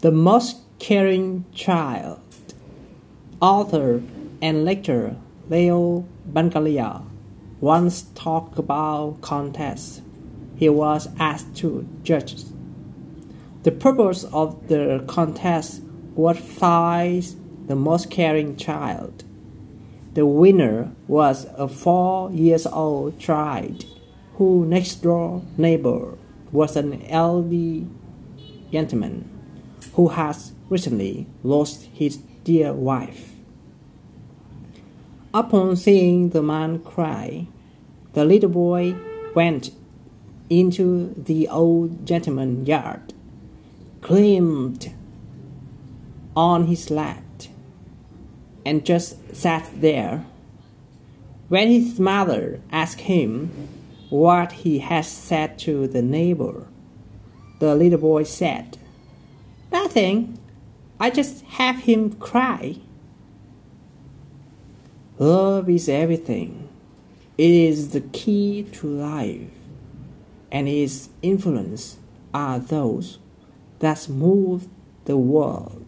The Most Caring Child. Author and lecturer Leo Buscaglia once talked about contests he was asked to judge. The purpose of the contest was find the most caring child. The winner was a four years old child whose next door neighbor was an elderly gentleman who has recently lost his dear wife. Upon seeing the man cry, the little boy went into the old gentleman's yard, climbed on his lap, and just sat there. When his mother asked him what he had said to the neighbor, the little boy said, Nothing. I just have him cry. Love is everything. It is the key to life, and its influence are those that move the world.